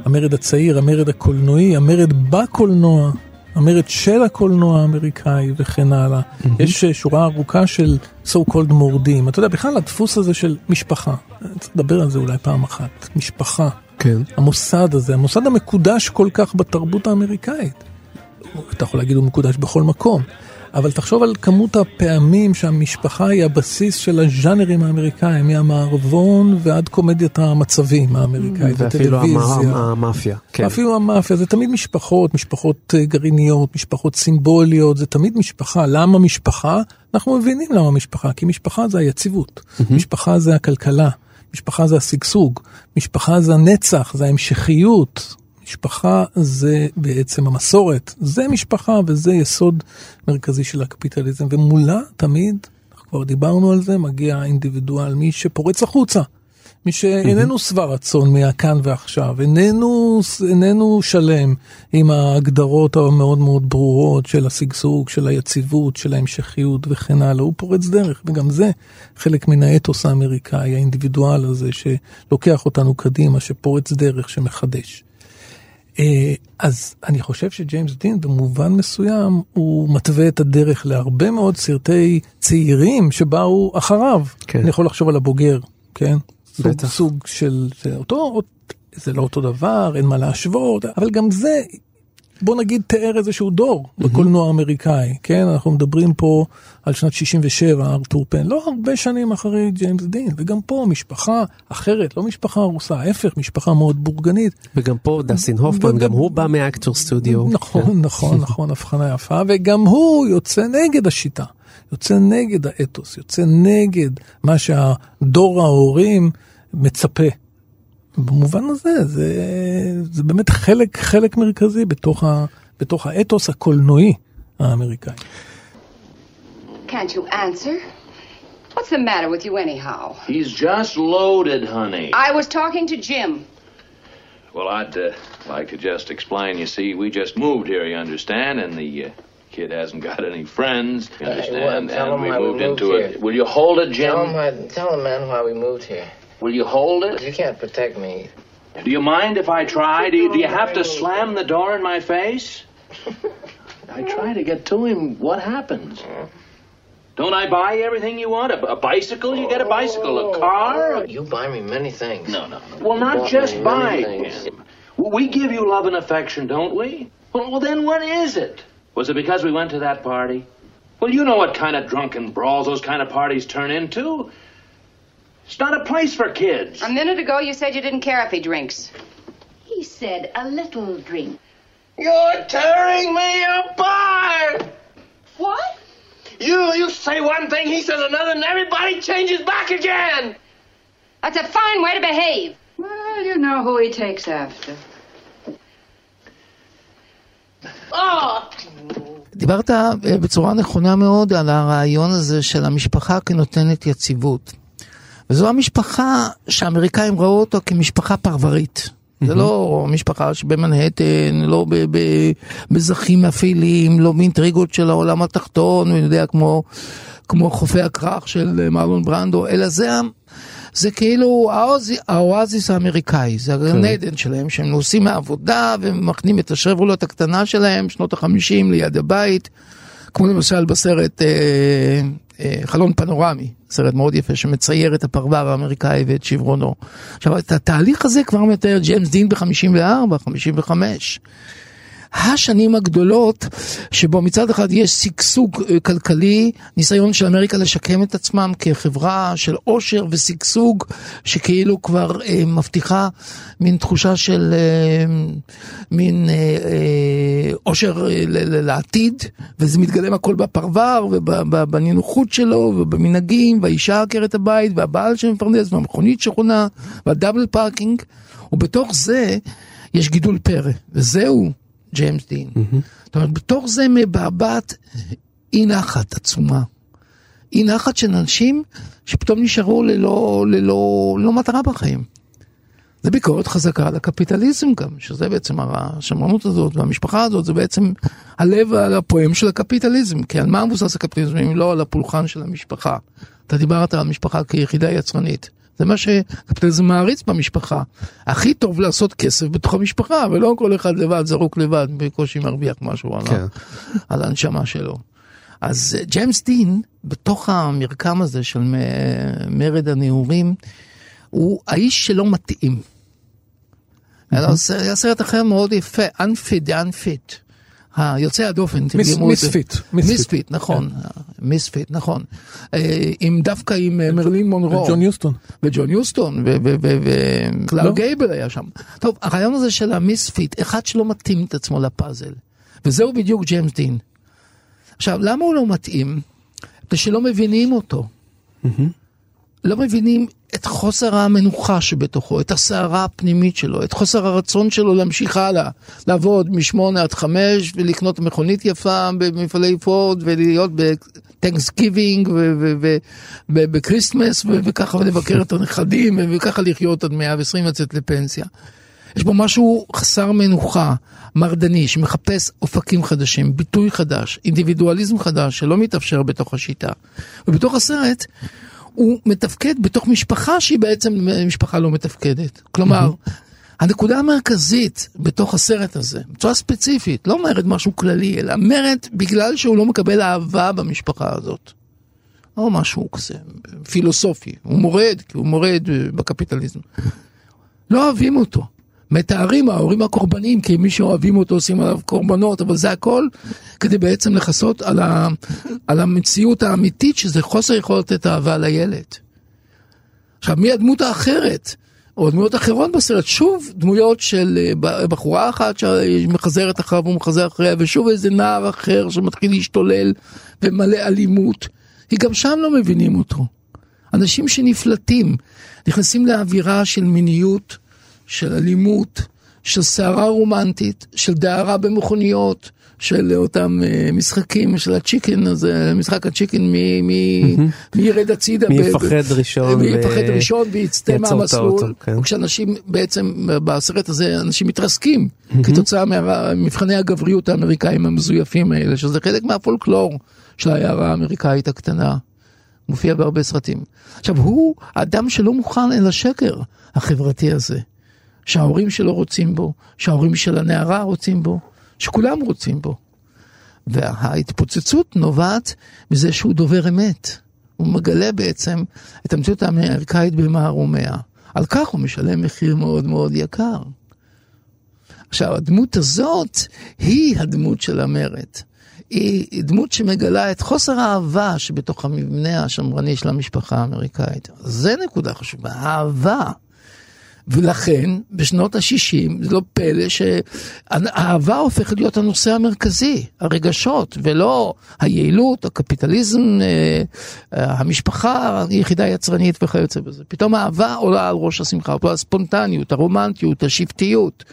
המרד הצעיר, המרד הקולנועי, המרד בקולנוע, המרד של הקולנוע האמריקאי וכן הלאה. Mm-hmm. יש אה, שורה ארוכה של so called מורדים. אתה יודע, בכלל הדפוס הזה של משפחה, צריך לדבר על זה אולי פעם אחת, משפחה. כן. המוסד הזה, המוסד המקודש כל כך בתרבות האמריקאית. אתה יכול להגיד הוא מקודש בכל מקום. אבל תחשוב על כמות הפעמים שהמשפחה היא הבסיס של הז'אנרים האמריקאים, מהמערבון ועד קומדיית המצבים האמריקאית, ואפילו הטלוויזיה. המאפיה. כן. אפילו המאפיה, זה תמיד משפחות, משפחות אה, גרעיניות, משפחות סימבוליות, זה תמיד משפחה. למה משפחה? אנחנו מבינים למה משפחה, כי משפחה זה היציבות, משפחה זה הכלכלה, משפחה זה השגשוג, משפחה זה הנצח, זה ההמשכיות, משפחה זה בעצם המסורת, זה משפחה וזה יסוד מרכזי של הקפיטליזם, ומולה תמיד, אנחנו כבר דיברנו על זה, מגיע האינדיבידואל, מי שפורץ החוצה, מי שאיננו שבע רצון מהכאן ועכשיו, איננו, איננו שלם עם ההגדרות המאוד מאוד ברורות של השגשוג, של היציבות, של ההמשכיות וכן הלאה, הוא פורץ דרך, וגם זה חלק מן האתוס האמריקאי, האינדיבידואל הזה שלוקח אותנו קדימה, שפורץ דרך, שמחדש. אה, אז אני חושב שג'יימס דין במובן מסוים הוא מתווה את הדרך להרבה מאוד סרטי צעירים שבאו אחריו. כן. אני יכול לחשוב על הבוגר, כן? בטח. סוג של, זה אותו, זה לא אותו דבר, אין מה להשוות, אבל גם זה, בוא נגיד, תיאר איזשהו דור בקולנוע האמריקאי, כן? אנחנו מדברים פה על שנת 67, ארתור פן, לא הרבה שנים אחרי ג'יימס דין, וגם פה משפחה אחרת, לא משפחה הרוסה, ההפך, משפחה מאוד בורגנית. וגם פה דסטין הופמן, גם הוא בא מהאקטור סטודיו. נכון, נכון, נכון, הבחנה יפה, וגם הוא יוצא נגד השיטה, יוצא נגד האתוס, יוצא נגד מה שהדור ההורים מצפה. במובן הזה, זה, זה באמת חלק, חלק מרכזי בתוך, ה, בתוך האתוס הקולנועי האמריקאי. Can't you answer? What's the matter with you anyhow? He's just loaded, honey. I was talking to Jim. Well, I'd uh, like to just explain. You see, we just moved here, you understand, and the uh, kid hasn't got any friends, you Hey, understand, well, tell and him we why we moved moved into here. it. Will you hold it, Jim? Tell him, why, tell him, man, why we moved here. Will you hold it? You can't protect me. Do you mind if I try? Do you, do you have to slam the door in my face? I try to get to him. What happens? Don't I buy you everything you want? A, a bicycle? You get a bicycle. A car? Oh, you buy me many things. No, no. Well, not just buy We give you love and affection, don't we? Well, well, then what is it? Was it because we went to that party? Well, you know what kind of drunken brawls those kind of parties turn into. It's not a place for kids. A minute ago, you said you didn't care if he drinks. He said a little drink. You're tearing me apart! What? You, you say one thing, he says another, and everybody changes back again! That's a fine way to behave. Well, you know who he takes after. Oh! דיברת אה, בצורה נכונה מאוד על הרעיון הזה של המשפחה כנותנת יציבות. וזו המשפחה שהאמריקאים ראו אותו כמשפחה פרברית. זה לא משפחה שבמנהטן, לא בזכים אפלים, לא באינטריגות של העולם התחתון, אני יודע, כמו, כמו חופי הכרך של מרלון ברנדו, אלא זה, זה כאילו האוזי- האואזיס האמריקאי, זה הגן עדן שלהם, שהם נוסעים מהעבודה ומכנים את השרבולות הקטנה שלהם, שנות החמישים ליד הבית, כמו למשל בסרט אה, חלון פנורמי, סרט מאוד יפה שמצייר את הפרבר האמריקאי ואת שברונו. עכשיו, את התהליך הזה כבר מתאר ג'יימס דין ב-54, 55. השנים הגדולות שבו מצד אחד יש שגשוג אה, כלכלי, ניסיון של אמריקה לשקם את עצמם כחברה של עושר ושגשוג שכאילו כבר אה, מבטיחה מין תחושה של אה, מין אה, אה, עושר אה, ל- לעתיד וזה מתגלם הכל בפרבר ובנינוחות שלו ובמנהגים והאישה עקרת הבית והבעל שמפרנס והמכונית שחונה וה double parking ובתוך זה יש גידול פרא וזהו ג'יימס דין. זאת אומרת, בתוך זה מבעבעת אי נחת עצומה. אי נחת של אנשים שפתאום נשארו ללא, ללא, ללא מטרה בחיים. זה ביקורת חזקה על הקפיטליזם גם, שזה בעצם השמרנות הזאת והמשפחה הזאת, זה בעצם הלב הפועם של הקפיטליזם. כי על מה מבוסס הקפיטליזם אם לא על הפולחן של המשפחה? אתה דיברת על המשפחה כיחידה יצרנית. זה מה שקפיטליזם מעריץ במשפחה. הכי טוב לעשות כסף בתוך המשפחה, ולא כל אחד לבד, זרוק לבד, בקושי מרוויח משהו על, כן. על הנשמה שלו. אז אה, ג'יימס דין, בתוך המרקם הזה של מ- מרד הנעורים, הוא האיש שלא מתאים. היה היה סרט אחר מאוד יפה, Unfit, Unfit. היוצא הדופן, תרגמו את זה. Misfit, Misfit. נכון, Misfit, נכון. אה, עם דווקא עם אה, מרילין מונרו. וג'ון יוסטון. וג'ון יוסטון, וקלארק, לא? גייבל היה שם. טוב, הרעיון הזה של ה Misfit, אחד שלא מתאים את עצמו לפאזל. וזהו בדיוק ג'יימס דין. עכשיו, למה הוא לא מתאים? זה שלא מבינים אותו. לא מבינים את חוסר המנוחה שבתוכו, את הסערה הפנימית שלו, את חוסר הרצון שלו להמשיך הלאה, לעבוד משמונה עד חמש ולקנות מכונית יפה במפעלי פורד ולהיות ב Thanksgiving וב Christmas וככה ולבקר את הנכדים וככה לחיות עד 120 לצאת לפנסיה. יש בו משהו חסר מנוחה, מרדני, שמחפש אופקים חדשים, ביטוי חדש, אינדיבידואליזם חדש שלא מתאפשר בתוך השיטה. ובתוך הסרט הוא מתפקד בתוך משפחה שהיא בעצם משפחה לא מתפקדת. כלומר, הנקודה המרכזית בתוך הסרט הזה, בצורה ספציפית, לא מרד משהו כללי, אלא מרד בגלל שהוא לא מקבל אהבה במשפחה הזאת. או משהו כזה, פילוסופי. הוא מורד, כי הוא מורד אה, בקפיטליזם. לא אוהבים אותו. מתארים ההורים הקורבנים כי מי שאוהבים אותו עושים עליו קורבנות, אבל זה הכל כדי בעצם לכסות על, על המציאות האמיתית שזה חוסר יכולת לתת אהבה לילד. עכשיו, מי הדמות האחרת? או דמויות אחרות בסרט, שוב דמויות של אה, בחורה אחת שמחזרת אחריו ומחזר אחריה, ושוב איזה נער אחר שמתחיל להשתולל ומלא אלימות. כי גם שם לא מבינים אותו. אנשים שנפלטים, נכנסים לאווירה של מיניות, של אלימות, של סערה רומנטית, של דהרה במכוניות, של אותם uh, משחקים של הצ'יקן הזה, משחק הצ'יקן מי, מי, מי ירד הצידה. מי יפחד ב- ראשון מי ו- יפחד ראשון ויצטה מהמסלול. כן. כשאנשים בעצם בסרט הזה אנשים מתרסקים כתוצאה ממבחני הגבריות האמריקאים המזויפים האלה, שזה חלק מהפולקלור של העיירה האמריקאית הקטנה. מופיע בהרבה סרטים. עכשיו הוא אדם שלא מוכן אל השקר החברתי הזה, שההורים שלו רוצים בו, שההורים של הנערה רוצים בו, שכולם רוצים בו. וההתפוצצות נובעת מזה שהוא דובר אמת. הוא מגלה בעצם את המציאות האמריקאית במערומיה. על כך הוא משלם מחיר מאוד מאוד יקר. עכשיו, הדמות הזאת היא הדמות של המרד. היא דמות שמגלה את חוסר האהבה שבתוך המבנה השמרני של המשפחה האמריקאית. זה נקודה חשובה, האהבה. ולכן בשנות ה-60 זה לא פלא שהאהבה הופכת להיות הנושא המרכזי, הרגשות, ולא היעילות, הקפיטליזם, אה, אה, המשפחה, יחידה יצרנית וכיוצא בזה. פתאום האהבה עולה על ראש השמחה, הספונטניות, הרומנטיות, השבטיות.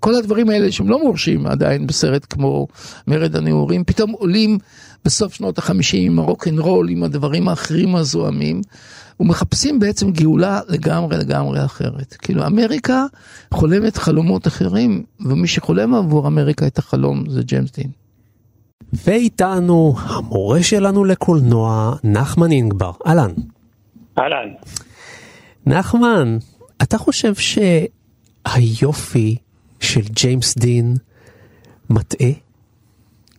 כל הדברים האלה שהם לא מורשים עדיין בסרט כמו מרד הנעורים, פתאום עולים בסוף שנות החמישים עם הרוקנרול, עם הדברים האחרים הזוהמים, ומחפשים בעצם גאולה לגמרי לגמרי אחרת. כאילו אמריקה חולמת חלומות אחרים, ומי שחולם עבור אמריקה את החלום זה ג'יימס דין. ואיתנו המורה שלנו לקולנוע, נחמן אינגבר. אהלן. אהלן. נחמן, אתה חושב שהיופי של ג'יימס דין מטעה?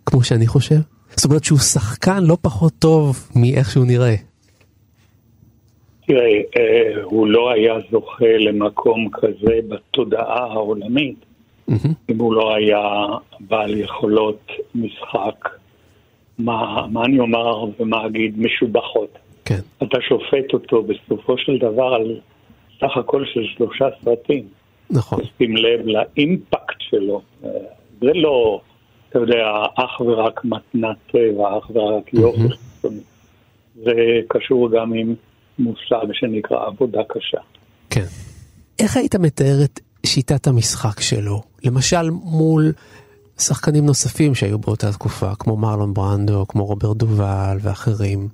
כמו שאני חושב? זאת אומרת שהוא שחקן לא פחות טוב מאיך שהוא נראה. תראה, אה, הוא לא היה זוכה למקום כזה בתודעה העולמית, אם הוא לא היה בעל יכולות משחק, מה, מה אני אומר ומה אגיד, משובחות. כן. אתה שופט אותו בסופו של דבר על סך הכל של שלושה סרטים. נכון. שים לב לאימפקט שלו. אה, זה לא, אתה יודע, אך ורק מתנת טבע, אך ורק יופי. זה קשור גם עם מושג שנקרא עבודה קשה. כן. איך היית מתאר את שיטת המשחק שלו? למשל מול שחקנים נוספים שהיו באותה תקופה, כמו מרלון ברנדו, כמו רוברט דובל ואחרים.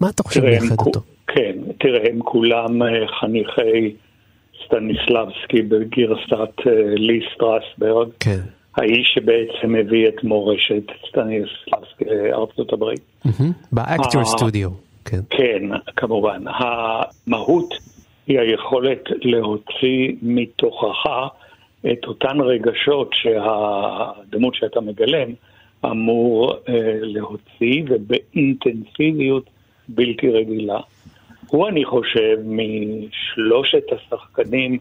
מה אתה חושב כו- אותו? כן, תראה, הם כולם אה, חניכי סטניסלבסקי בגרסת אה, לי סטרסברג. כן. האיש שבעצם הביא את מורשת סטניסלבסקי לארצות הברית. ב Actor Studio. כן. כן, כמובן. המהות היא היכולת להוציא מתוכך את אותן רגשות שהדמות שאתה מגלם אמור אה, להוציא ובאינטנסיביות בלתי רגילה. הוא, אני חושב, משלושת השחקנים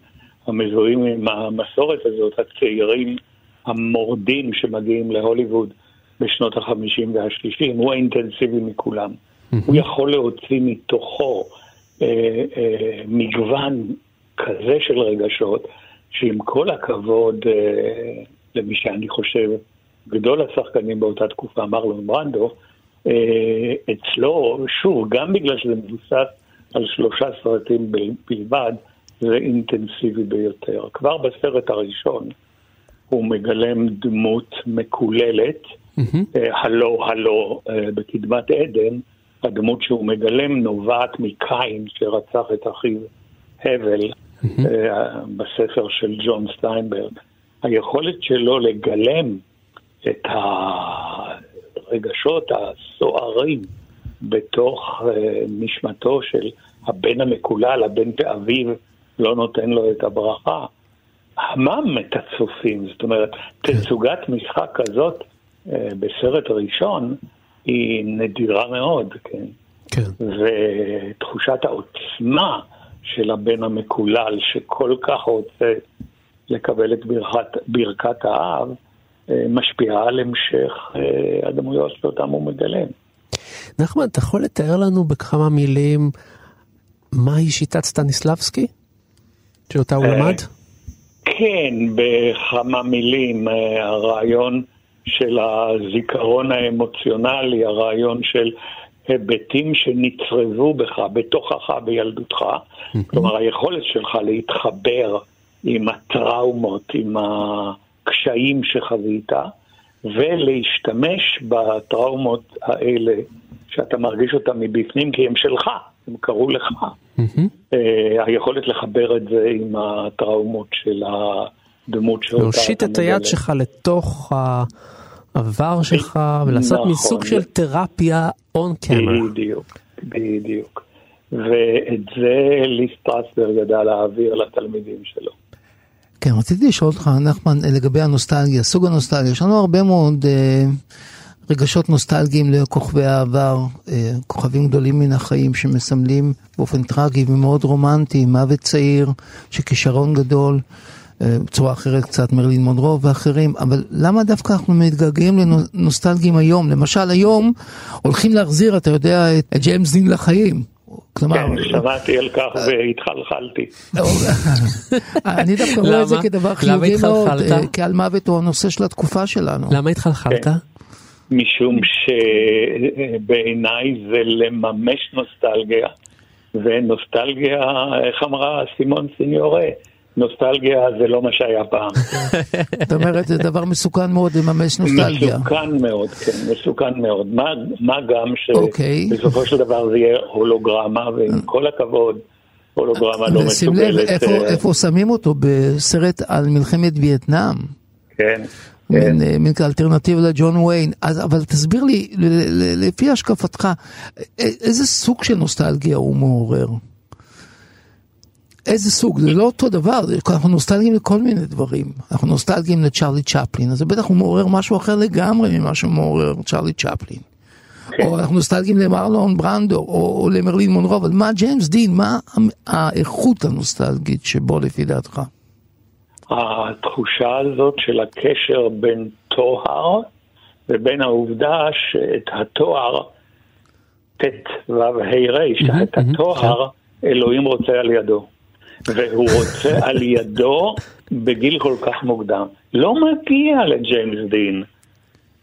המזוהים עם המסורת הזאת, הצעירים המורדים שמגיעים להוליווד בשנות החמישים והשלישים, הוא האינטנסיבי מכולם. הוא יכול להוציא מתוכו אה, אה, מגוון כזה של רגשות, שעם כל הכבוד אה, למי שאני חושב גדול השחקנים באותה תקופה, מרלון ברנדו, אה, אצלו, שוב, גם בגלל שזה מבוסס על שלושה סרטים בלבד, זה אינטנסיבי ביותר. כבר בסרט הראשון הוא מגלם דמות מקוללת, אה, הלו הלו אה, בקדמת עדן, הדמות שהוא מגלם נובעת מקין שרצח את אחיו הבל אה, בספר של ג'ון סטיינברג. היכולת שלו לגלם את הרגשות הסוערים בתוך אה, נשמתו של הבן המקולל, הבן ואביו לא נותן לו את הברכה. המם את הצופים, זאת אומרת, תצוגת משחק כזאת אה, בסרט ראשון היא נדירה מאוד, כן? כן. ותחושת העוצמה של הבן המקולל שכל כך רוצה לקבל את ברכת, ברכת האב, אה, משפיעה על המשך אה, הדמויות שאותם הוא מגלם. נחמן, אתה יכול לתאר לנו בכמה מילים מהי שיטת סטניסלבסקי? שאותה הוא למד? כן, בכמה מילים, אה, הרעיון של הזיכרון האמוציונלי, הרעיון של היבטים שנצרבו בך, בתוכך, בילדותך. כלומר, היכולת שלך להתחבר עם הטראומות, עם הקשיים שחווית, ולהשתמש בטראומות האלה, שאתה מרגיש אותם מבפנים, כי הם שלך, הם קרו לך. אה, היכולת לחבר את זה עם הטראומות של הדמות שאותה להושיט את היד. שלך לתוך העבר שלך ולעשות נכון. מין סוג של תרפיה און קמרה. בדיוק, בדיוק. ואת זה לי סטרסברג ידע להעביר לתלמידים שלו. כן, רציתי לשאול אותך, נחמן, לגבי הנוסטלגיה, סוג הנוסטלגיה. יש לנו הרבה מאוד אה, רגשות נוסטלגיים לכוכבי העבר, אה, כוכבים גדולים מן החיים שמסמלים באופן טרגי ומאוד רומנטי, מוות צעיר, שכישרון גדול. אה, בצורה אחרת קצת מרלין מונרו ואחרים, אבל למה דווקא אנחנו מתגעגעים לנוסטלגיים היום? למשל היום הולכים להחזיר, אתה יודע, את ג'יימס דין לחיים. כלומר, כן, שמעתי על כך והתחלחלתי. אני דווקא רואה את זה? כדבר חיובי מאוד? אה, כי על מוות הוא הנושא של התקופה שלנו. למה התחלחלת? משום שבעיניי זה לממש נוסטלגיה, ונוסטלגיה, איך אמרה סימון סיניורה? נוסטלגיה זה לא מה שהיה פעם. זאת אומרת, זה דבר מסוכן מאוד לממש נוסטלגיה. מסוכן מאוד, כן, מסוכן מאוד. מה, מה גם אוקיי. שבסופו של דבר זה יהיה הולוגרמה, ועם כל הכבוד, הולוגרמה לא ושים לב מסוגלת. איפה, אה, איפה שמים אותו, בסרט על מלחמת וייטנאם. כן. מין, אה, מין כאלטרנטיבה לג'ון ויין. אז, אבל תסביר לי, לפי השקפתך, איזה סוג של נוסטלגיה הוא מעורר? איזה סוג? זה לא אותו דבר, זה- אנחנו נוסטלגיים לכל מיני דברים. אנחנו נוסטלגיים לצ'רלי צ'פלין, אז בטח הוא מעורר משהו אחר לגמרי ממה שמעורר צ'רלי צ'פלין. או אנחנו נוסטלגיים למרלון ברנדו, או, או למרלין מונרו, אבל מה ג'יימס דין, מה האיכות הנוסטלגית שבו לפי דעתך? התחושה הזאת של הקשר בין טוהר ובין העובדה שאת התואר ט' ו' ה' ר', את התואר אלוהים רוצה על ידו. והוא רוצה על ידו בגיל כל כך מוקדם. לא מגיע לג'יימס דין.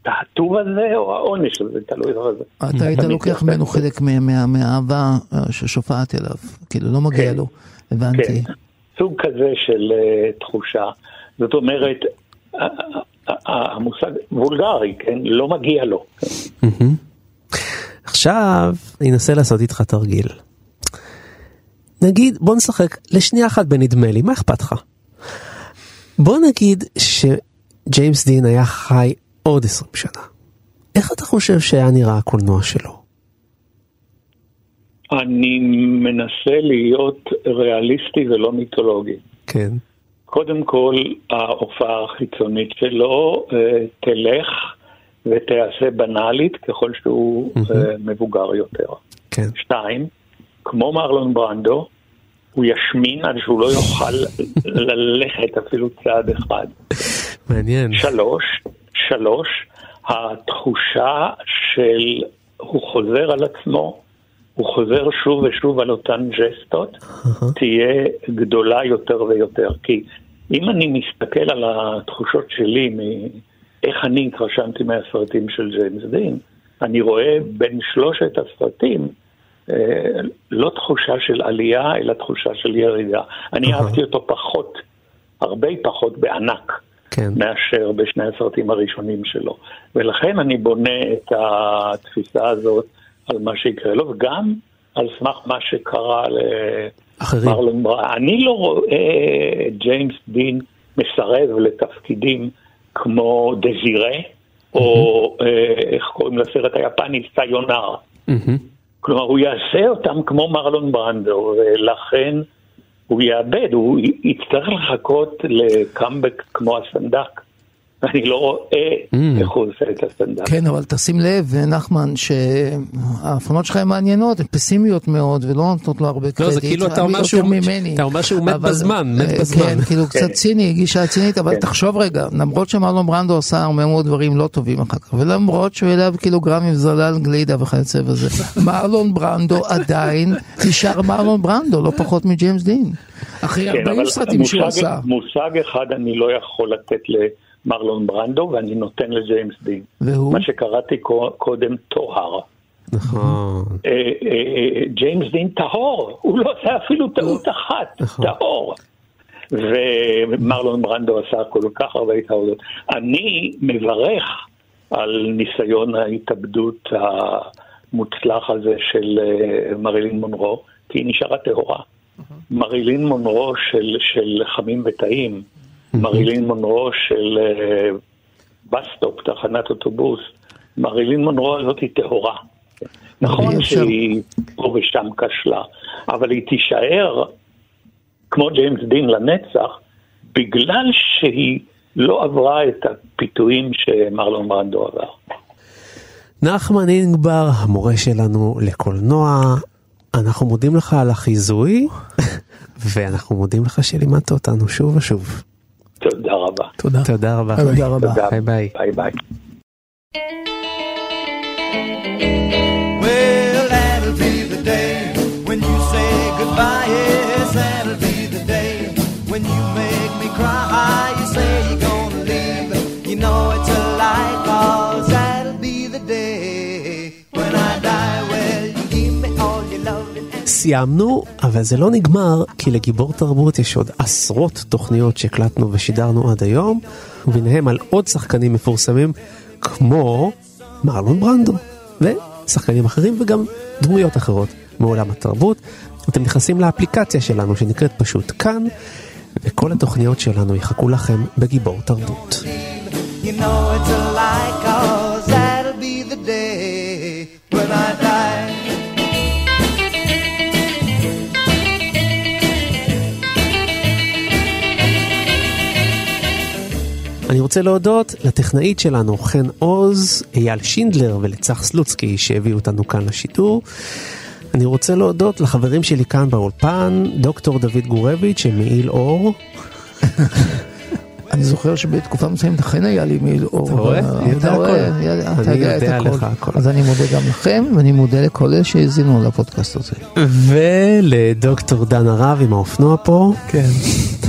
הטוב הזה או העונש הזה, תלוי בזה. אתה היית לוקח ממנו חלק מה- מה- מהאהבה אה, ששופעת אליו, כאילו לא מגיע לו, הבנתי. סוג כזה של אה, תחושה. זאת אומרת, המושג וולגרי, כן? לא מגיע לו. עכשיו אני אנסה לעשות איתך תרגיל. נגיד, בוא נשחק לשנייה אחת בנדמה לי, מה אכפת לך? בוא נגיד שג'יימס דין היה חי עוד 20 שנה. איך אתה חושב שהיה נראה הקולנוע שלו? אני מנסה להיות ריאליסטי ולא מיתולוגי. כן. קודם כל, ההופעה החיצונית שלו אה, תלך ותיעשה בנאלית ככל שהוא אה, מבוגר יותר. כן. שתיים, כמו מרלון ברנדו, הוא ישמין עד שהוא לא יוכל ללכת אפילו צעד אחד. מעניין. שלוש, שלוש, התחושה של הוא חוזר על עצמו, הוא חוזר שוב ושוב על אותן ג'סטות, תהיה גדולה יותר ויותר. כי אם אני מסתכל על התחושות שלי, מאיך אני התרשמתי מהסרטים של ג'יימס דין, אני רואה בין שלושת הסרטים אה, לא תחושה של עלייה, אלא תחושה של ירידה. אני אהבתי אותו פחות, הרבה פחות בענק. כן. מאשר בשני הסרטים הראשונים שלו. ולכן אני בונה את התפיסה הזאת על מה שיקרה לו, וגם על סמך מה שקרה למרלון ברנדו. אני לא רואה את ג'יימס דין מסרב לתפקידים כמו דזירה, או אה, איך קוראים לסרט היפני, סיונר. כלומר, הוא יעשה אותם כמו מרלון ברנדו, ולכן הוא יאבד, הוא יצטרך לחכות לקאמבק כמו הסנדק. אני לא רואה איך הוא עושה את הסטנדאפ. כן, אבל תשים לב, נחמן, שההפרנות שלך הן מעניינות, הן פסימיות מאוד, ולא נותנות לו הרבה קרדיט. לא, זה כאילו אתה אומר שהוא, אתה אומר שהוא מת בזמן, מת אה, בזמן. כן, כאילו קצת ציני, גישה צינית, אבל תחשוב רגע, למרות שמרלון ברנדו עשה הרבה מאוד דברים לא טובים אחר כך, ולמרות שהוא העלה קילוגרמים זלל גלידה וכיוצא בזה, מרלון ברנדו עדיין נשאר מרלון ברנדו, לא פחות מג'יימס דין. אחרי 40 סרטים שהוא עשה. מושג אחד אני לא יכול לתת ל... מרלון ברנדו, ואני נותן לג'יימס דין. והוא? מה שקראתי קודם טוהר. נכון. ג'יימס דין טהור, הוא לא עושה אפילו טעות אחת, טהור. ומרלון ברנדו עשה כל כך הרבה טעויות. אני מברך על ניסיון ההתאבדות המוצלח הזה של מרילין מונרו, כי היא נשארה טהורה. מרילין מונרו של, של חמים וטעים, מרילין מונרו של Bus Stop, תחנת אוטובוס, מרילין מונרו הזאת היא טהורה. נכון שהיא פה ושם כשלה, אבל היא תישאר כמו ג'יימס דין לנצח, בגלל שהיא לא עברה את הפיתויים שמרלון ברנדו עבר. נחמן אינגבר, המורה שלנו לקולנוע, אנחנו מודים לך על החיזוי, ואנחנו מודים לך שלימדת אותנו שוב ושוב. תודה רבה. תודה. תודה רבה. תודה רבה. ביי ביי. ביי ביי. Well, that'll be the day when you say goodbye. Yes, that'll be the day when you make me cry. You say you're gonna leave. You know it's סיימנו, אבל זה לא נגמר, כי לגיבור תרבות יש עוד עשרות תוכניות שהקלטנו ושידרנו עד היום, וביניהם על עוד שחקנים מפורסמים, כמו מרלון ברנדו, ושחקנים אחרים וגם דמויות אחרות מעולם התרבות. אתם נכנסים לאפליקציה שלנו שנקראת פשוט כאן, וכל התוכניות שלנו יחכו לכם בגיבור תרבות. You know it's a lie, cause that'll be the day when I die. אני רוצה להודות לטכנאית שלנו, חן עוז, אייל שינדלר ולצח סלוצקי שהביאו אותנו כאן לשידור. אני רוצה להודות לחברים שלי כאן באולפן, דוקטור דוד גורביץ' שמעיל אור. אני זוכר שבתקופה מסוימת אכן היה לי מעיל אור. אתה רואה? אתה רואה. אתה אני יודע את הכל. לך הכל. אז אני מודה גם לכם, ואני מודה לכל אלה שהאזינו לפודקאסט הזה. ולדוקטור דן הרב עם האופנוע פה. כן.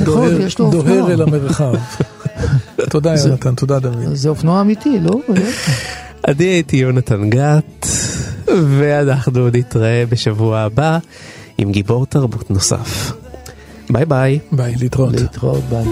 נכון, דוהר-. אל המרחב. תודה יונתן, תודה דוד. זה אופנוע אמיתי, לא? אני הייתי יונתן גת, ואנחנו נתראה בשבוע הבא עם גיבור תרבות נוסף. ביי ביי. ביי, להתראות. להתראות, ביי.